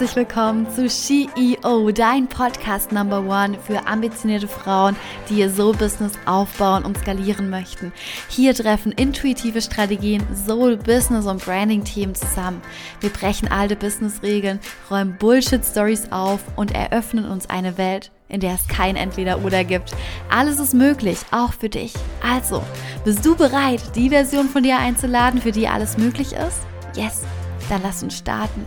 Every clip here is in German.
herzlich willkommen zu CEO, dein Podcast Number One für ambitionierte Frauen, die ihr Soul-Business aufbauen und skalieren möchten. Hier treffen intuitive Strategien, Soul-Business und Branding-Themen zusammen. Wir brechen alte Business-Regeln, räumen Bullshit-Stories auf und eröffnen uns eine Welt, in der es kein Entweder-Oder gibt. Alles ist möglich, auch für dich. Also, bist du bereit, die Version von dir einzuladen, für die alles möglich ist? Yes, dann lass uns starten.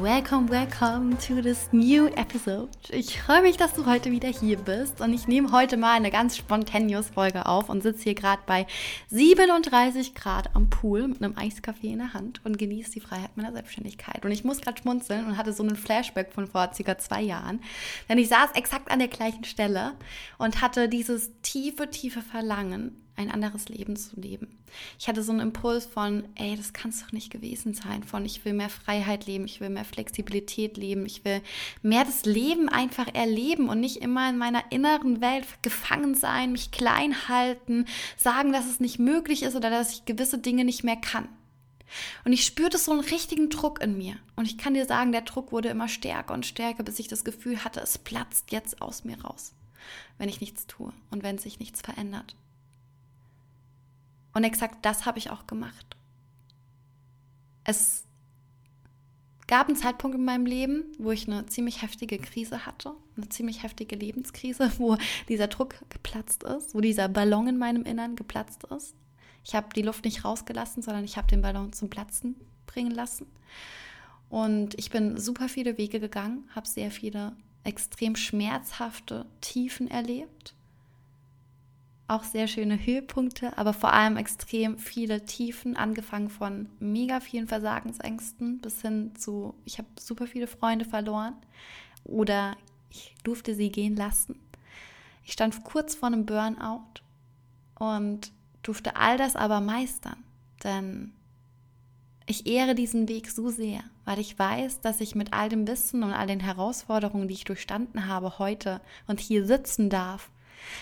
Welcome, welcome to this new episode. Ich freue mich, dass du heute wieder hier bist und ich nehme heute mal eine ganz spontaneous Folge auf und sitze hier gerade bei 37 Grad am Pool mit einem Eiskaffee in der Hand und genieße die Freiheit meiner Selbstständigkeit. Und ich muss gerade schmunzeln und hatte so einen Flashback von vor circa zwei Jahren, denn ich saß exakt an der gleichen Stelle und hatte dieses tiefe, tiefe Verlangen, ein anderes Leben zu leben. Ich hatte so einen Impuls von, ey, das kann es doch nicht gewesen sein, von ich will mehr Freiheit leben, ich will mehr Flexibilität leben, ich will mehr das Leben einfach erleben und nicht immer in meiner inneren Welt gefangen sein, mich klein halten, sagen, dass es nicht möglich ist oder dass ich gewisse Dinge nicht mehr kann. Und ich spürte so einen richtigen Druck in mir. Und ich kann dir sagen, der Druck wurde immer stärker und stärker, bis ich das Gefühl hatte, es platzt jetzt aus mir raus, wenn ich nichts tue und wenn sich nichts verändert. Und exakt das habe ich auch gemacht. Es gab einen Zeitpunkt in meinem Leben, wo ich eine ziemlich heftige Krise hatte, eine ziemlich heftige Lebenskrise, wo dieser Druck geplatzt ist, wo dieser Ballon in meinem Innern geplatzt ist. Ich habe die Luft nicht rausgelassen, sondern ich habe den Ballon zum Platzen bringen lassen. Und ich bin super viele Wege gegangen, habe sehr viele extrem schmerzhafte Tiefen erlebt auch sehr schöne Höhepunkte, aber vor allem extrem viele Tiefen, angefangen von mega vielen Versagensängsten bis hin zu, ich habe super viele Freunde verloren oder ich durfte sie gehen lassen. Ich stand kurz vor einem Burnout und durfte all das aber meistern, denn ich ehre diesen Weg so sehr, weil ich weiß, dass ich mit all dem Wissen und all den Herausforderungen, die ich durchstanden habe, heute und hier sitzen darf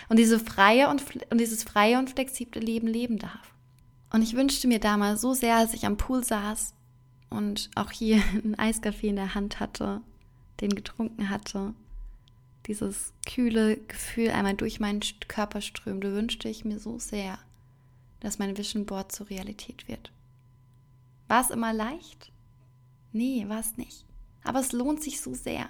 und diese freie und, und dieses freie und flexible Leben leben darf. Und ich wünschte mir damals so sehr, als ich am Pool saß und auch hier einen Eiskaffee in der Hand hatte, den getrunken hatte, dieses kühle Gefühl einmal durch meinen Körper strömte, wünschte ich mir so sehr, dass mein Vision Board zur Realität wird. War es immer leicht? Nee, war es nicht. Aber es lohnt sich so sehr.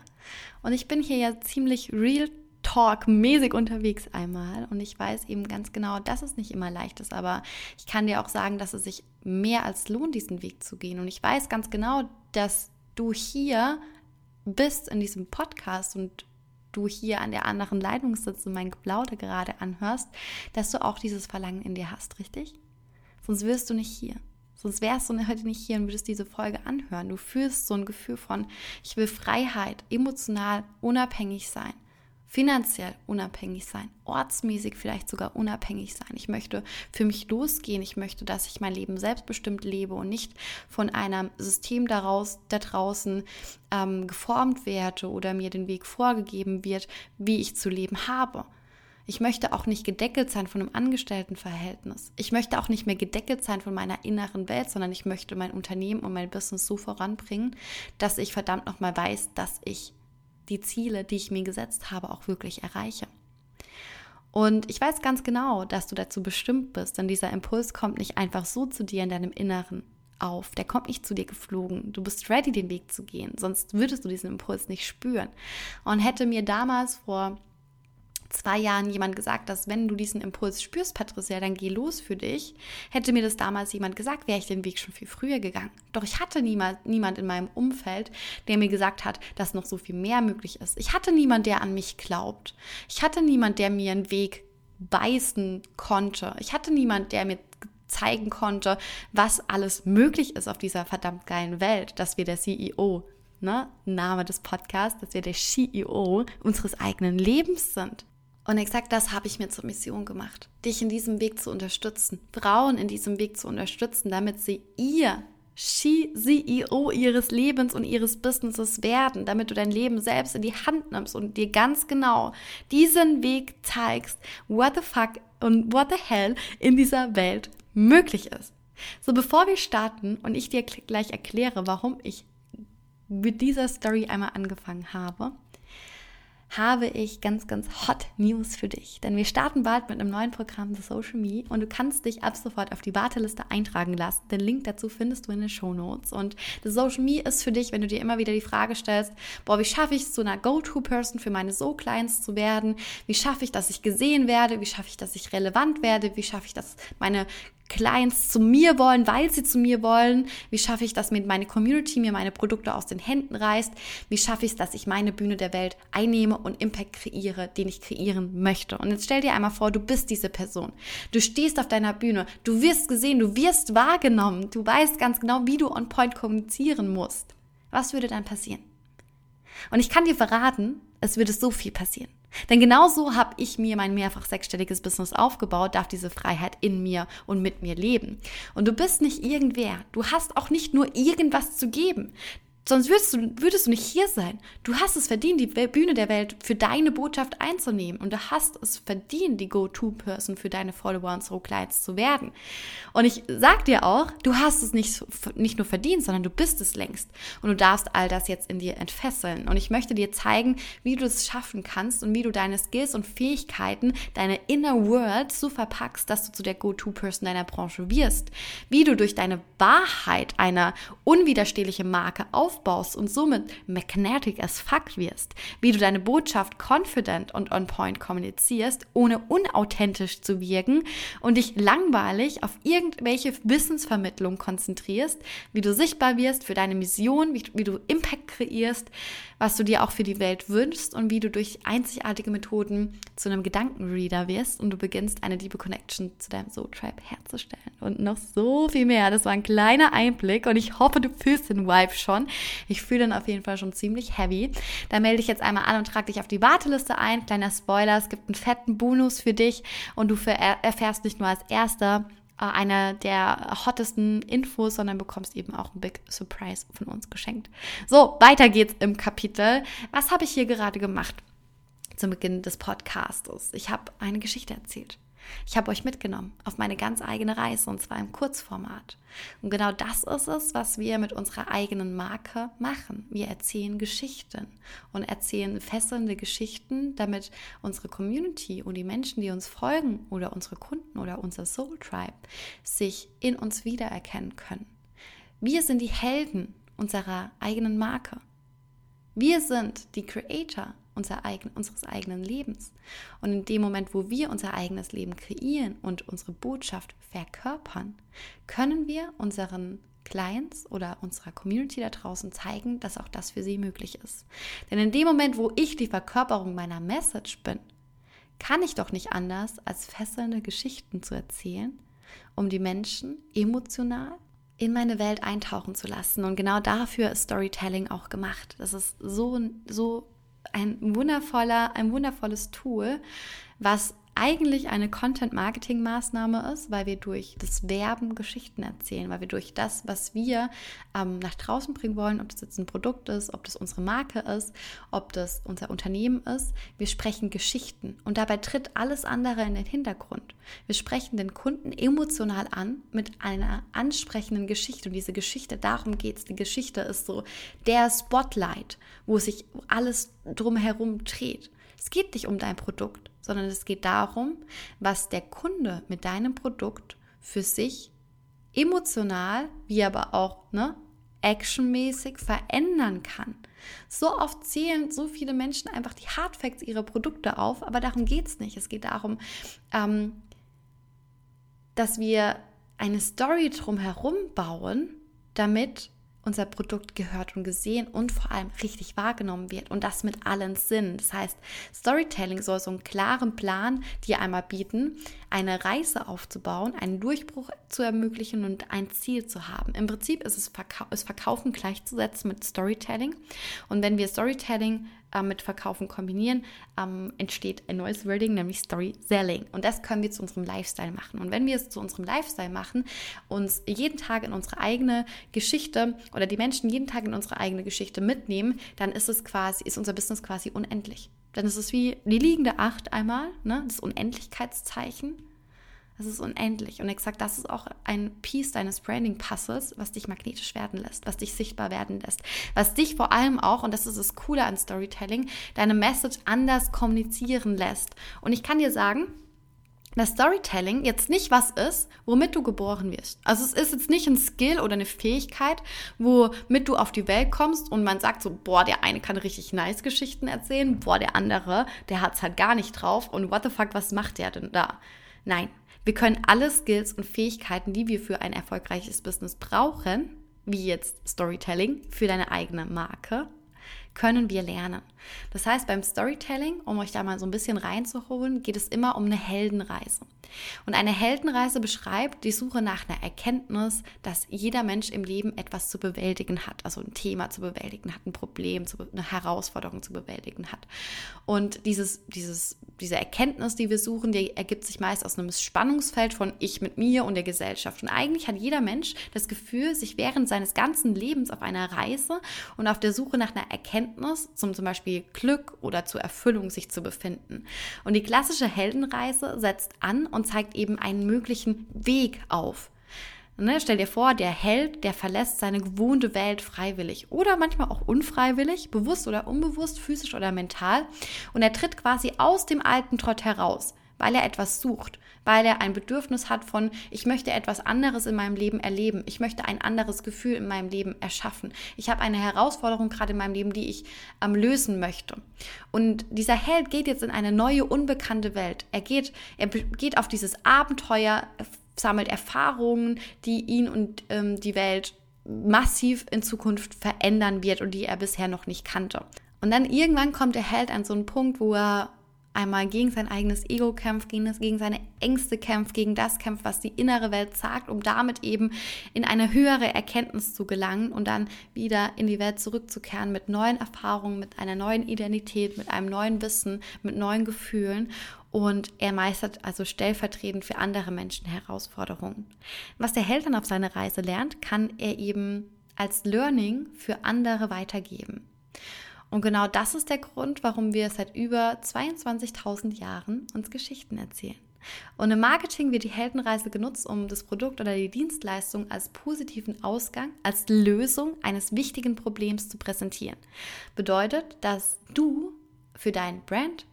Und ich bin hier ja ziemlich real Talk-mäßig unterwegs einmal und ich weiß eben ganz genau, dass es nicht immer leicht ist, aber ich kann dir auch sagen, dass es sich mehr als lohnt, diesen Weg zu gehen und ich weiß ganz genau, dass du hier bist in diesem Podcast und du hier an der anderen Leitung sitzt und mein Geplauder gerade anhörst, dass du auch dieses Verlangen in dir hast, richtig? Sonst wirst du nicht hier. Sonst wärst du heute nicht hier und würdest diese Folge anhören. Du fühlst so ein Gefühl von, ich will Freiheit, emotional unabhängig sein finanziell unabhängig sein, ortsmäßig vielleicht sogar unabhängig sein. Ich möchte für mich losgehen. Ich möchte, dass ich mein Leben selbstbestimmt lebe und nicht von einem System daraus, da draußen ähm, geformt werde oder mir den Weg vorgegeben wird, wie ich zu leben habe. Ich möchte auch nicht gedeckelt sein von einem Angestelltenverhältnis. Ich möchte auch nicht mehr gedeckelt sein von meiner inneren Welt, sondern ich möchte mein Unternehmen und mein Business so voranbringen, dass ich verdammt nochmal weiß, dass ich die Ziele, die ich mir gesetzt habe, auch wirklich erreiche. Und ich weiß ganz genau, dass du dazu bestimmt bist, denn dieser Impuls kommt nicht einfach so zu dir in deinem Inneren auf. Der kommt nicht zu dir geflogen. Du bist ready, den Weg zu gehen. Sonst würdest du diesen Impuls nicht spüren. Und hätte mir damals vor zwei Jahren jemand gesagt, dass wenn du diesen Impuls spürst, Patricia, dann geh los für dich, hätte mir das damals jemand gesagt, wäre ich den Weg schon viel früher gegangen. Doch ich hatte niemand, niemand in meinem Umfeld, der mir gesagt hat, dass noch so viel mehr möglich ist. Ich hatte niemand, der an mich glaubt. Ich hatte niemand, der mir einen Weg beißen konnte. Ich hatte niemand, der mir zeigen konnte, was alles möglich ist auf dieser verdammt geilen Welt, dass wir der CEO, ne, Name des Podcasts, dass wir der CEO unseres eigenen Lebens sind. Und exakt das habe ich mir zur Mission gemacht, dich in diesem Weg zu unterstützen, Frauen in diesem Weg zu unterstützen, damit sie ihr CEO ihres Lebens und ihres Businesses werden, damit du dein Leben selbst in die Hand nimmst und dir ganz genau diesen Weg zeigst, what the fuck und what the hell in dieser Welt möglich ist. So, bevor wir starten und ich dir gleich erkläre, warum ich mit dieser Story einmal angefangen habe, habe ich ganz, ganz hot News für dich. Denn wir starten bald mit einem neuen Programm The Social Me und du kannst dich ab sofort auf die Warteliste eintragen lassen. Den Link dazu findest du in den Show Notes. Und The Social Me ist für dich, wenn du dir immer wieder die Frage stellst, boah, wie schaffe ich es, zu einer Go-To-Person für meine So-Clients zu werden? Wie schaffe ich, dass ich gesehen werde? Wie schaffe ich, dass ich relevant werde? Wie schaffe ich, dass meine Clients zu mir wollen, weil sie zu mir wollen? Wie schaffe ich das mit meine Community mir meine Produkte aus den Händen reißt? Wie schaffe ich es, dass ich meine Bühne der Welt einnehme und Impact kreiere, den ich kreieren möchte? Und jetzt stell dir einmal vor, du bist diese Person. Du stehst auf deiner Bühne, du wirst gesehen, du wirst wahrgenommen, du weißt ganz genau, wie du on point kommunizieren musst. Was würde dann passieren? Und ich kann dir verraten, es würde so viel passieren. Denn genauso habe ich mir mein mehrfach sechsstelliges Business aufgebaut, darf diese Freiheit in mir und mit mir leben. Und du bist nicht irgendwer. Du hast auch nicht nur irgendwas zu geben. Sonst würdest du, würdest du nicht hier sein. Du hast es verdient, die Bühne der Welt für deine Botschaft einzunehmen. Und du hast es verdient, die Go-To-Person für deine Follower und so Clients zu werden. Und ich sag dir auch, du hast es nicht, nicht nur verdient, sondern du bist es längst. Und du darfst all das jetzt in dir entfesseln. Und ich möchte dir zeigen, wie du es schaffen kannst und wie du deine Skills und Fähigkeiten, deine Inner World so verpackst, dass du zu der Go-To-Person deiner Branche wirst. Wie du durch deine Wahrheit eine unwiderstehliche Marke aufbaust aufbaust und somit magnetic as fuck wirst, wie du deine Botschaft confident und on point kommunizierst, ohne unauthentisch zu wirken und dich langweilig auf irgendwelche Wissensvermittlung konzentrierst, wie du sichtbar wirst für deine Mission, wie, wie du Impact kreierst, was du dir auch für die Welt wünschst und wie du durch einzigartige Methoden zu einem Gedankenreader wirst und du beginnst eine liebe Connection zu deinem Soul Tribe herzustellen und noch so viel mehr. Das war ein kleiner Einblick und ich hoffe, du fühlst den Vibe schon. Ich fühle den auf jeden Fall schon ziemlich heavy. Da melde dich jetzt einmal an und trag dich auf die Warteliste ein. Kleiner Spoiler, es gibt einen fetten Bonus für dich und du erfährst nicht nur als Erster, äh, eine der hottesten Infos, sondern bekommst eben auch ein Big Surprise von uns geschenkt. So, weiter geht's im Kapitel. Was habe ich hier gerade gemacht? Zum Beginn des Podcastes. Ich habe eine Geschichte erzählt. Ich habe euch mitgenommen auf meine ganz eigene Reise und zwar im Kurzformat. Und genau das ist es, was wir mit unserer eigenen Marke machen. Wir erzählen Geschichten und erzählen fesselnde Geschichten, damit unsere Community und die Menschen, die uns folgen oder unsere Kunden oder unser Soul Tribe sich in uns wiedererkennen können. Wir sind die Helden unserer eigenen Marke. Wir sind die Creator unser eigen, unseres eigenen Lebens. Und in dem Moment, wo wir unser eigenes Leben kreieren und unsere Botschaft verkörpern, können wir unseren Clients oder unserer Community da draußen zeigen, dass auch das für sie möglich ist. Denn in dem Moment, wo ich die Verkörperung meiner Message bin, kann ich doch nicht anders, als fesselnde Geschichten zu erzählen, um die Menschen emotional in meine Welt eintauchen zu lassen. Und genau dafür ist Storytelling auch gemacht. Das ist so, so ein wundervoller, ein wundervolles Tool, was eigentlich eine Content-Marketing-Maßnahme ist, weil wir durch das Werben Geschichten erzählen, weil wir durch das, was wir ähm, nach draußen bringen wollen, ob das jetzt ein Produkt ist, ob das unsere Marke ist, ob das unser Unternehmen ist, wir sprechen Geschichten und dabei tritt alles andere in den Hintergrund. Wir sprechen den Kunden emotional an mit einer ansprechenden Geschichte und diese Geschichte, darum geht es. Die Geschichte ist so der Spotlight, wo sich alles drumherum dreht. Es geht nicht um dein Produkt, sondern es geht darum, was der Kunde mit deinem Produkt für sich emotional, wie aber auch ne, actionmäßig verändern kann. So oft zählen so viele Menschen einfach die Hardfacts ihrer Produkte auf, aber darum geht es nicht. Es geht darum, ähm, dass wir eine Story drumherum bauen, damit unser Produkt gehört und gesehen und vor allem richtig wahrgenommen wird und das mit allen Sinnen. Das heißt, Storytelling soll so einen klaren Plan dir einmal bieten, eine Reise aufzubauen, einen Durchbruch zu ermöglichen und ein Ziel zu haben. Im Prinzip ist es Verkau ist Verkaufen gleichzusetzen mit Storytelling und wenn wir Storytelling äh, mit Verkaufen kombinieren, ähm, entsteht ein neues Wording, nämlich Story Selling. Und das können wir zu unserem Lifestyle machen. Und wenn wir es zu unserem Lifestyle machen, uns jeden Tag in unsere eigene Geschichte oder die Menschen jeden Tag in unsere eigene Geschichte mitnehmen, dann ist es quasi, ist unser Business quasi unendlich. Dann ist es wie die liegende Acht einmal, ne, das Unendlichkeitszeichen. Das ist unendlich. Und exakt das ist auch ein Piece deines Branding-Puzzles, was dich magnetisch werden lässt, was dich sichtbar werden lässt, was dich vor allem auch, und das ist das Coole an Storytelling, deine Message anders kommunizieren lässt. Und ich kann dir sagen, dass Storytelling jetzt nicht was ist, womit du geboren wirst. Also es ist jetzt nicht ein Skill oder eine Fähigkeit, womit du auf die Welt kommst und man sagt so, boah, der eine kann richtig nice Geschichten erzählen, boah, der andere, der hat's halt gar nicht drauf und what the fuck, was macht der denn da? Nein, wir können alle Skills und Fähigkeiten, die wir für ein erfolgreiches Business brauchen, wie jetzt Storytelling für deine eigene Marke, können wir lernen. Das heißt, beim Storytelling, um euch da mal so ein bisschen reinzuholen, geht es immer um eine Heldenreise. Und eine Heldenreise beschreibt die Suche nach einer Erkenntnis, dass jeder Mensch im Leben etwas zu bewältigen hat, also ein Thema zu bewältigen hat, ein Problem, eine Herausforderung zu bewältigen hat. Und dieses, dieses, diese Erkenntnis, die wir suchen, die ergibt sich meist aus einem Spannungsfeld von ich mit mir und der Gesellschaft. Und eigentlich hat jeder Mensch das Gefühl, sich während seines ganzen Lebens auf einer Reise und auf der Suche nach einer Erkenntnis, zum zum Beispiel Beispiel Glück oder zur Erfüllung sich zu befinden. Und die klassische Heldenreise setzt an und zeigt eben einen möglichen Weg auf. Ne, stell dir vor, der Held, der verlässt seine gewohnte Welt freiwillig oder manchmal auch unfreiwillig, bewusst oder unbewusst, physisch oder mental. Und er tritt quasi aus dem alten Trott heraus weil er etwas sucht, weil er ein Bedürfnis hat von, ich möchte etwas anderes in meinem Leben erleben, ich möchte ein anderes Gefühl in meinem Leben erschaffen. Ich habe eine Herausforderung gerade in meinem Leben, die ich ähm, lösen möchte. Und dieser Held geht jetzt in eine neue, unbekannte Welt. Er geht, er geht auf dieses Abenteuer, sammelt Erfahrungen, die ihn und ähm, die Welt massiv in Zukunft verändern wird und die er bisher noch nicht kannte. Und dann irgendwann kommt der Held an so einen Punkt, wo er einmal gegen sein eigenes Ego kämpft, gegen, das, gegen seine Ängste kämpft, gegen das kämpft, was die innere Welt sagt, um damit eben in eine höhere Erkenntnis zu gelangen und dann wieder in die Welt zurückzukehren mit neuen Erfahrungen, mit einer neuen Identität, mit einem neuen Wissen, mit neuen Gefühlen. Und er meistert also stellvertretend für andere Menschen Herausforderungen. Was der Held dann auf seiner Reise lernt, kann er eben als Learning für andere weitergeben. Und genau das ist der Grund, warum wir seit über 22.000 Jahren uns Geschichten erzählen. Und im Marketing wird die Heldenreise genutzt, um das Produkt oder die Dienstleistung als positiven Ausgang, als Lösung eines wichtigen Problems zu präsentieren. Bedeutet, dass du für dein Brand,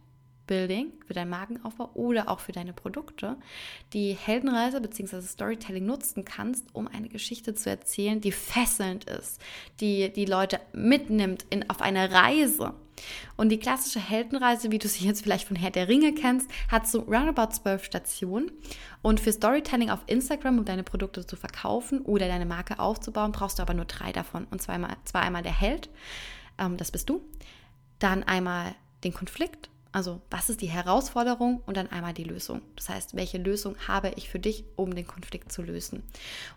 Building, für deinen Markenaufbau oder auch für deine Produkte die Heldenreise bzw. Storytelling nutzen kannst, um eine Geschichte zu erzählen, die fesselnd ist, die die Leute mitnimmt in, auf eine Reise. Und die klassische Heldenreise, wie du sie jetzt vielleicht von Herr der Ringe kennst, hat so roundabout zwölf Stationen. Und für Storytelling auf Instagram, um deine Produkte zu verkaufen oder deine Marke aufzubauen, brauchst du aber nur drei davon. Und zwar einmal, zwar einmal der Held, ähm, das bist du, dann einmal den Konflikt also was ist die Herausforderung und dann einmal die Lösung. Das heißt, welche Lösung habe ich für dich, um den Konflikt zu lösen.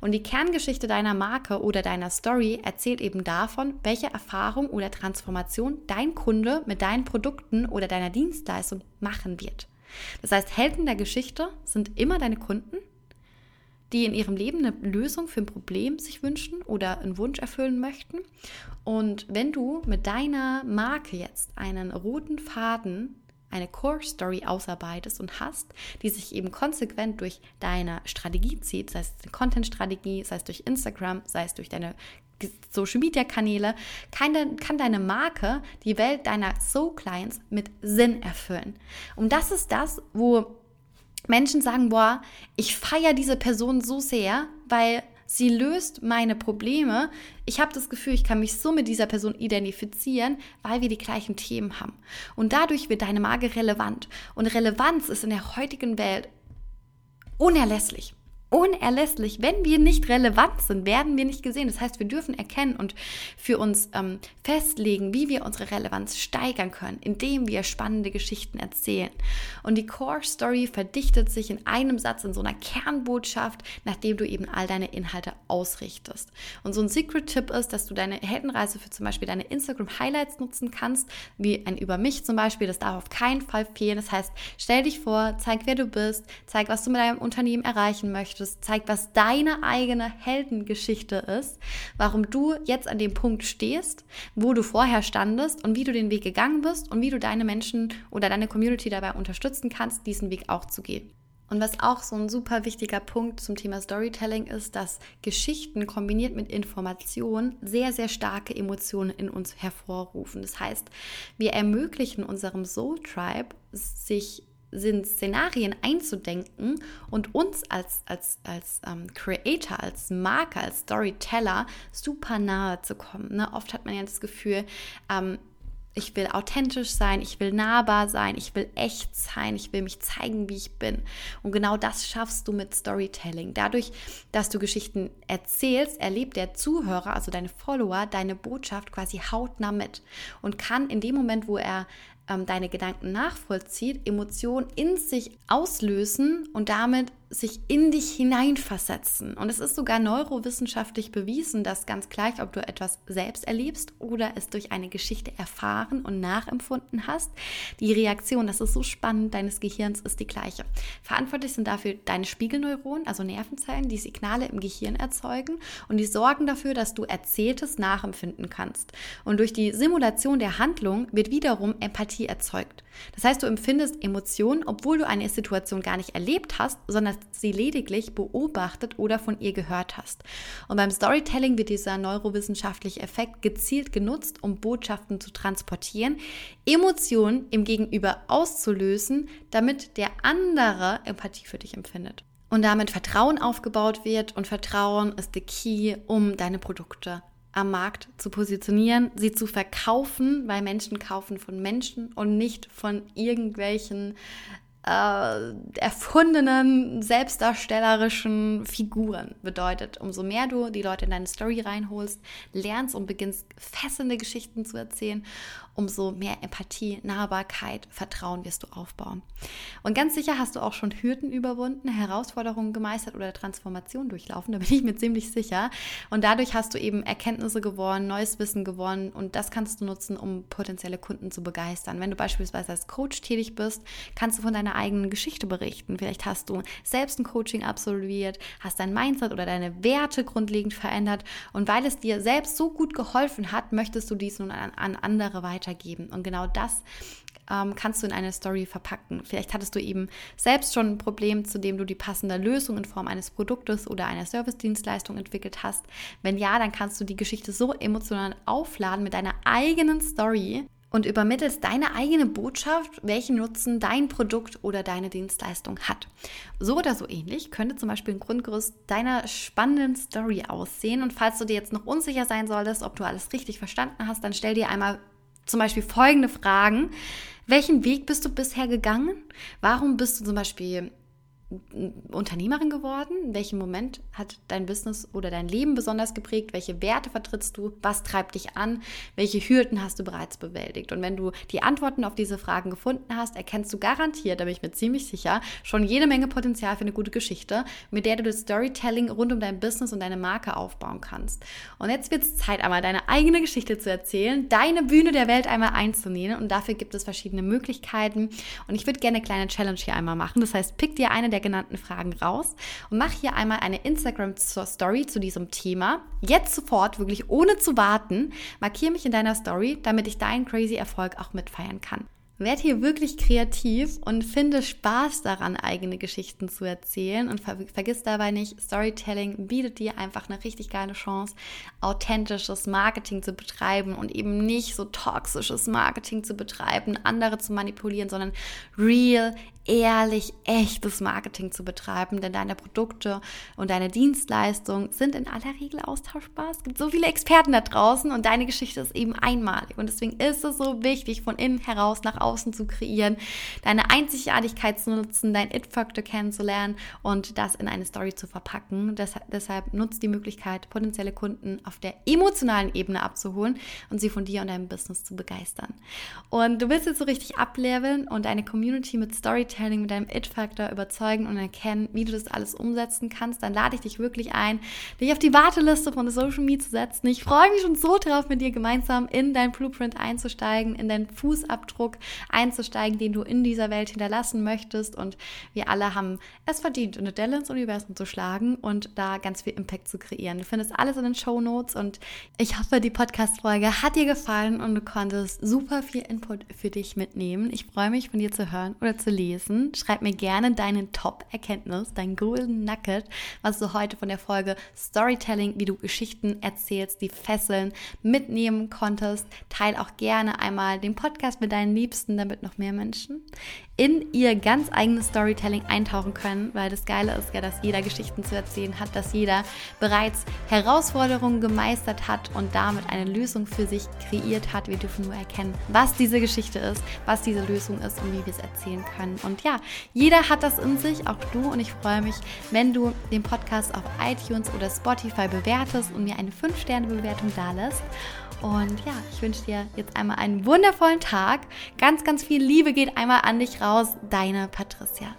Und die Kerngeschichte deiner Marke oder deiner Story erzählt eben davon, welche Erfahrung oder Transformation dein Kunde mit deinen Produkten oder deiner Dienstleistung machen wird. Das heißt, Helden der Geschichte sind immer deine Kunden, die in ihrem Leben eine Lösung für ein Problem sich wünschen oder einen Wunsch erfüllen möchten. Und wenn du mit deiner Marke jetzt einen roten Faden eine Core Story ausarbeitest und hast, die sich eben konsequent durch deine Strategie zieht, sei es eine Content-Strategie, sei es durch Instagram, sei es durch deine Social Media Kanäle, kann, de, kann deine Marke die Welt deiner Soul Clients mit Sinn erfüllen. Und das ist das, wo Menschen sagen, boah, ich feiere diese Person so sehr, weil Sie löst meine Probleme. Ich habe das Gefühl, ich kann mich so mit dieser Person identifizieren, weil wir die gleichen Themen haben. Und dadurch wird deine Marke relevant. Und Relevanz ist in der heutigen Welt unerlässlich unerlässlich. Wenn wir nicht relevant sind, werden wir nicht gesehen. Das heißt, wir dürfen erkennen und für uns ähm, festlegen, wie wir unsere Relevanz steigern können, indem wir spannende Geschichten erzählen. Und die Core Story verdichtet sich in einem Satz, in so einer Kernbotschaft, nachdem du eben all deine Inhalte ausrichtest. Und so ein Secret-Tipp ist, dass du deine Heldenreise für zum Beispiel deine Instagram-Highlights nutzen kannst, wie ein Über mich zum Beispiel. Das darf auf keinen Fall fehlen. Das heißt, stell dich vor, zeig, wer du bist, zeig, was du mit deinem Unternehmen erreichen möchtest möchtest, zeigt, was deine eigene Heldengeschichte ist, warum du jetzt an dem Punkt stehst, wo du vorher standest und wie du den Weg gegangen bist und wie du deine Menschen oder deine Community dabei unterstützen kannst, diesen Weg auch zu gehen. Und was auch so ein super wichtiger Punkt zum Thema Storytelling ist, dass Geschichten kombiniert mit Informationen sehr, sehr starke Emotionen in uns hervorrufen. Das heißt, wir ermöglichen unserem Soul Tribe, sich sind Szenarien einzudenken und uns als, als, als ähm, Creator, als Marker, als Storyteller super nahe zu kommen. Ne? Oft hat man ja das Gefühl, ähm, ich will authentisch sein, ich will nahbar sein, ich will echt sein, ich will mich zeigen, wie ich bin. Und genau das schaffst du mit Storytelling. Dadurch, dass du Geschichten erzählst, erlebt der Zuhörer, also deine Follower, deine Botschaft quasi hautnah mit und kann in dem Moment, wo er ähm, deine Gedanken nachvollzieht, Emotionen in sich auslösen und damit sich in dich hineinversetzen. Und es ist sogar neurowissenschaftlich bewiesen, dass ganz gleich, ob du etwas selbst erlebst oder es durch eine Geschichte erfahren und nachempfunden hast, die Reaktion, das ist so spannend, deines Gehirns ist die gleiche. Verantwortlich sind dafür deine Spiegelneuronen, also Nervenzellen, die Signale im Gehirn erzeugen und die sorgen dafür, dass du Erzähltes nachempfinden kannst. Und durch die Simulation der Handlung wird wiederum Empathie erzeugt. Das heißt, du empfindest Emotionen, obwohl du eine Situation gar nicht erlebt hast, sondern sie lediglich beobachtet oder von ihr gehört hast. Und beim Storytelling wird dieser neurowissenschaftliche Effekt gezielt genutzt, um Botschaften zu transportieren, Emotionen im Gegenüber auszulösen, damit der andere Empathie für dich empfindet. Und damit Vertrauen aufgebaut wird und Vertrauen ist der Key, um deine Produkte am Markt zu positionieren, sie zu verkaufen, weil Menschen kaufen von Menschen und nicht von irgendwelchen äh, erfundenen, selbstdarstellerischen Figuren. Bedeutet, umso mehr du die Leute in deine Story reinholst, lernst und beginnst fesselnde Geschichten zu erzählen, umso mehr Empathie, Nahbarkeit, Vertrauen wirst du aufbauen. Und ganz sicher hast du auch schon Hürden überwunden, Herausforderungen gemeistert oder Transformation durchlaufen, da bin ich mir ziemlich sicher. Und dadurch hast du eben Erkenntnisse gewonnen, neues Wissen gewonnen und das kannst du nutzen, um potenzielle Kunden zu begeistern. Wenn du beispielsweise als Coach tätig bist, kannst du von deiner eigenen Geschichte berichten. Vielleicht hast du selbst ein Coaching absolviert, hast dein Mindset oder deine Werte grundlegend verändert und weil es dir selbst so gut geholfen hat, möchtest du dies nun an, an andere weiter weitergeben. Und genau das ähm, kannst du in eine Story verpacken. Vielleicht hattest du eben selbst schon ein Problem, zu dem du die passende Lösung in Form eines Produktes oder einer Service-Dienstleistung entwickelt hast. Wenn ja, dann kannst du die Geschichte so emotional aufladen mit deiner eigenen Story, und übermittelst deine eigene Botschaft, welchen Nutzen dein Produkt oder deine Dienstleistung hat. So oder so ähnlich könnte zum Beispiel ein Grundgerüst deiner spannenden Story aussehen. Und falls du dir jetzt noch unsicher sein solltest, ob du alles richtig verstanden hast, dann stell dir einmal zum Beispiel folgende Fragen. Welchen Weg bist du bisher gegangen? Warum bist du zum Beispiel Unternehmerin geworden? In welchem Moment hat dein Business oder dein Leben besonders geprägt? Welche Werte vertrittst du? Was treibt dich an? Welche Hürden hast du bereits bewältigt? Und wenn du die Antworten auf diese Fragen gefunden hast, erkennst du garantiert, da bin ich mir ziemlich sicher, schon jede Menge Potenzial für eine gute Geschichte, mit der du das Storytelling rund um dein Business und deine Marke aufbauen kannst. Und jetzt wird es Zeit, einmal deine eigene Geschichte zu erzählen, deine Bühne der Welt einmal einzunehmen. Und dafür gibt es verschiedene Möglichkeiten. Und ich würde gerne eine kleine Challenge hier einmal machen. Das heißt, pick dir eine der genannten Fragen raus und mach hier einmal eine Instagram-Story zu diesem Thema. Jetzt sofort, wirklich ohne zu warten, markiere mich in deiner Story, damit ich deinen crazy Erfolg auch mitfeiern kann. Werd hier wirklich kreativ und finde Spaß daran, eigene Geschichten zu erzählen und ver vergiss dabei nicht, Storytelling bietet dir einfach eine richtig geile Chance, authentisches Marketing zu betreiben und eben nicht so toxisches Marketing zu betreiben, andere zu manipulieren, sondern real, ehrlich, echtes Marketing zu betreiben, denn deine Produkte und deine Dienstleistungen sind in aller Regel austauschbar. Es gibt so viele Experten da draußen und deine Geschichte ist eben einmalig. Und deswegen ist es so wichtig, von innen heraus nach außen zu kreieren, deine Einzigartigkeit zu nutzen, dein It-Faktor kennenzulernen und das in eine Story zu verpacken. Deshalb, deshalb nutzt die Möglichkeit, potenzielle Kunden auf der emotionalen Ebene abzuholen und sie von dir und deinem Business zu begeistern. Und du willst jetzt so richtig ableveln und deine Community mit Storytelling mit deinem It-Faktor überzeugen und erkennen, wie du das alles umsetzen kannst, dann lade ich dich wirklich ein, dich auf die Warteliste von Social Me zu setzen. Ich freue mich schon so drauf, mit dir gemeinsam in dein Blueprint einzusteigen, in deinen Fußabdruck einzusteigen, den du in dieser Welt hinterlassen möchtest. Und wir alle haben es verdient, eine Delle ins Universum zu schlagen und da ganz viel Impact zu kreieren. Du findest alles in den Show Notes und ich hoffe, die Podcast-Folge hat dir gefallen und du konntest super viel Input für dich mitnehmen. Ich freue mich, von dir zu hören oder zu lesen. Schreib mir gerne deinen Top-Erkenntnis, dein Golden Nugget, was du heute von der Folge Storytelling, wie du Geschichten erzählst, die fesseln, mitnehmen konntest. Teil auch gerne einmal den Podcast mit deinen Liebsten, damit noch mehr Menschen in ihr ganz eigenes Storytelling eintauchen können, weil das Geile ist ja, dass jeder Geschichten zu erzählen hat, dass jeder bereits Herausforderungen gemeistert hat und damit eine Lösung für sich kreiert hat. Wir dürfen nur erkennen, was diese Geschichte ist, was diese Lösung ist und wie wir es erzählen können. Und ja, jeder hat das in sich, auch du. Und ich freue mich, wenn du den Podcast auf iTunes oder Spotify bewertest und mir eine 5-Sterne-Bewertung da lässt. Und ja, ich wünsche dir jetzt einmal einen wundervollen Tag. Ganz, ganz viel Liebe geht einmal an dich raus. Deine Patricia.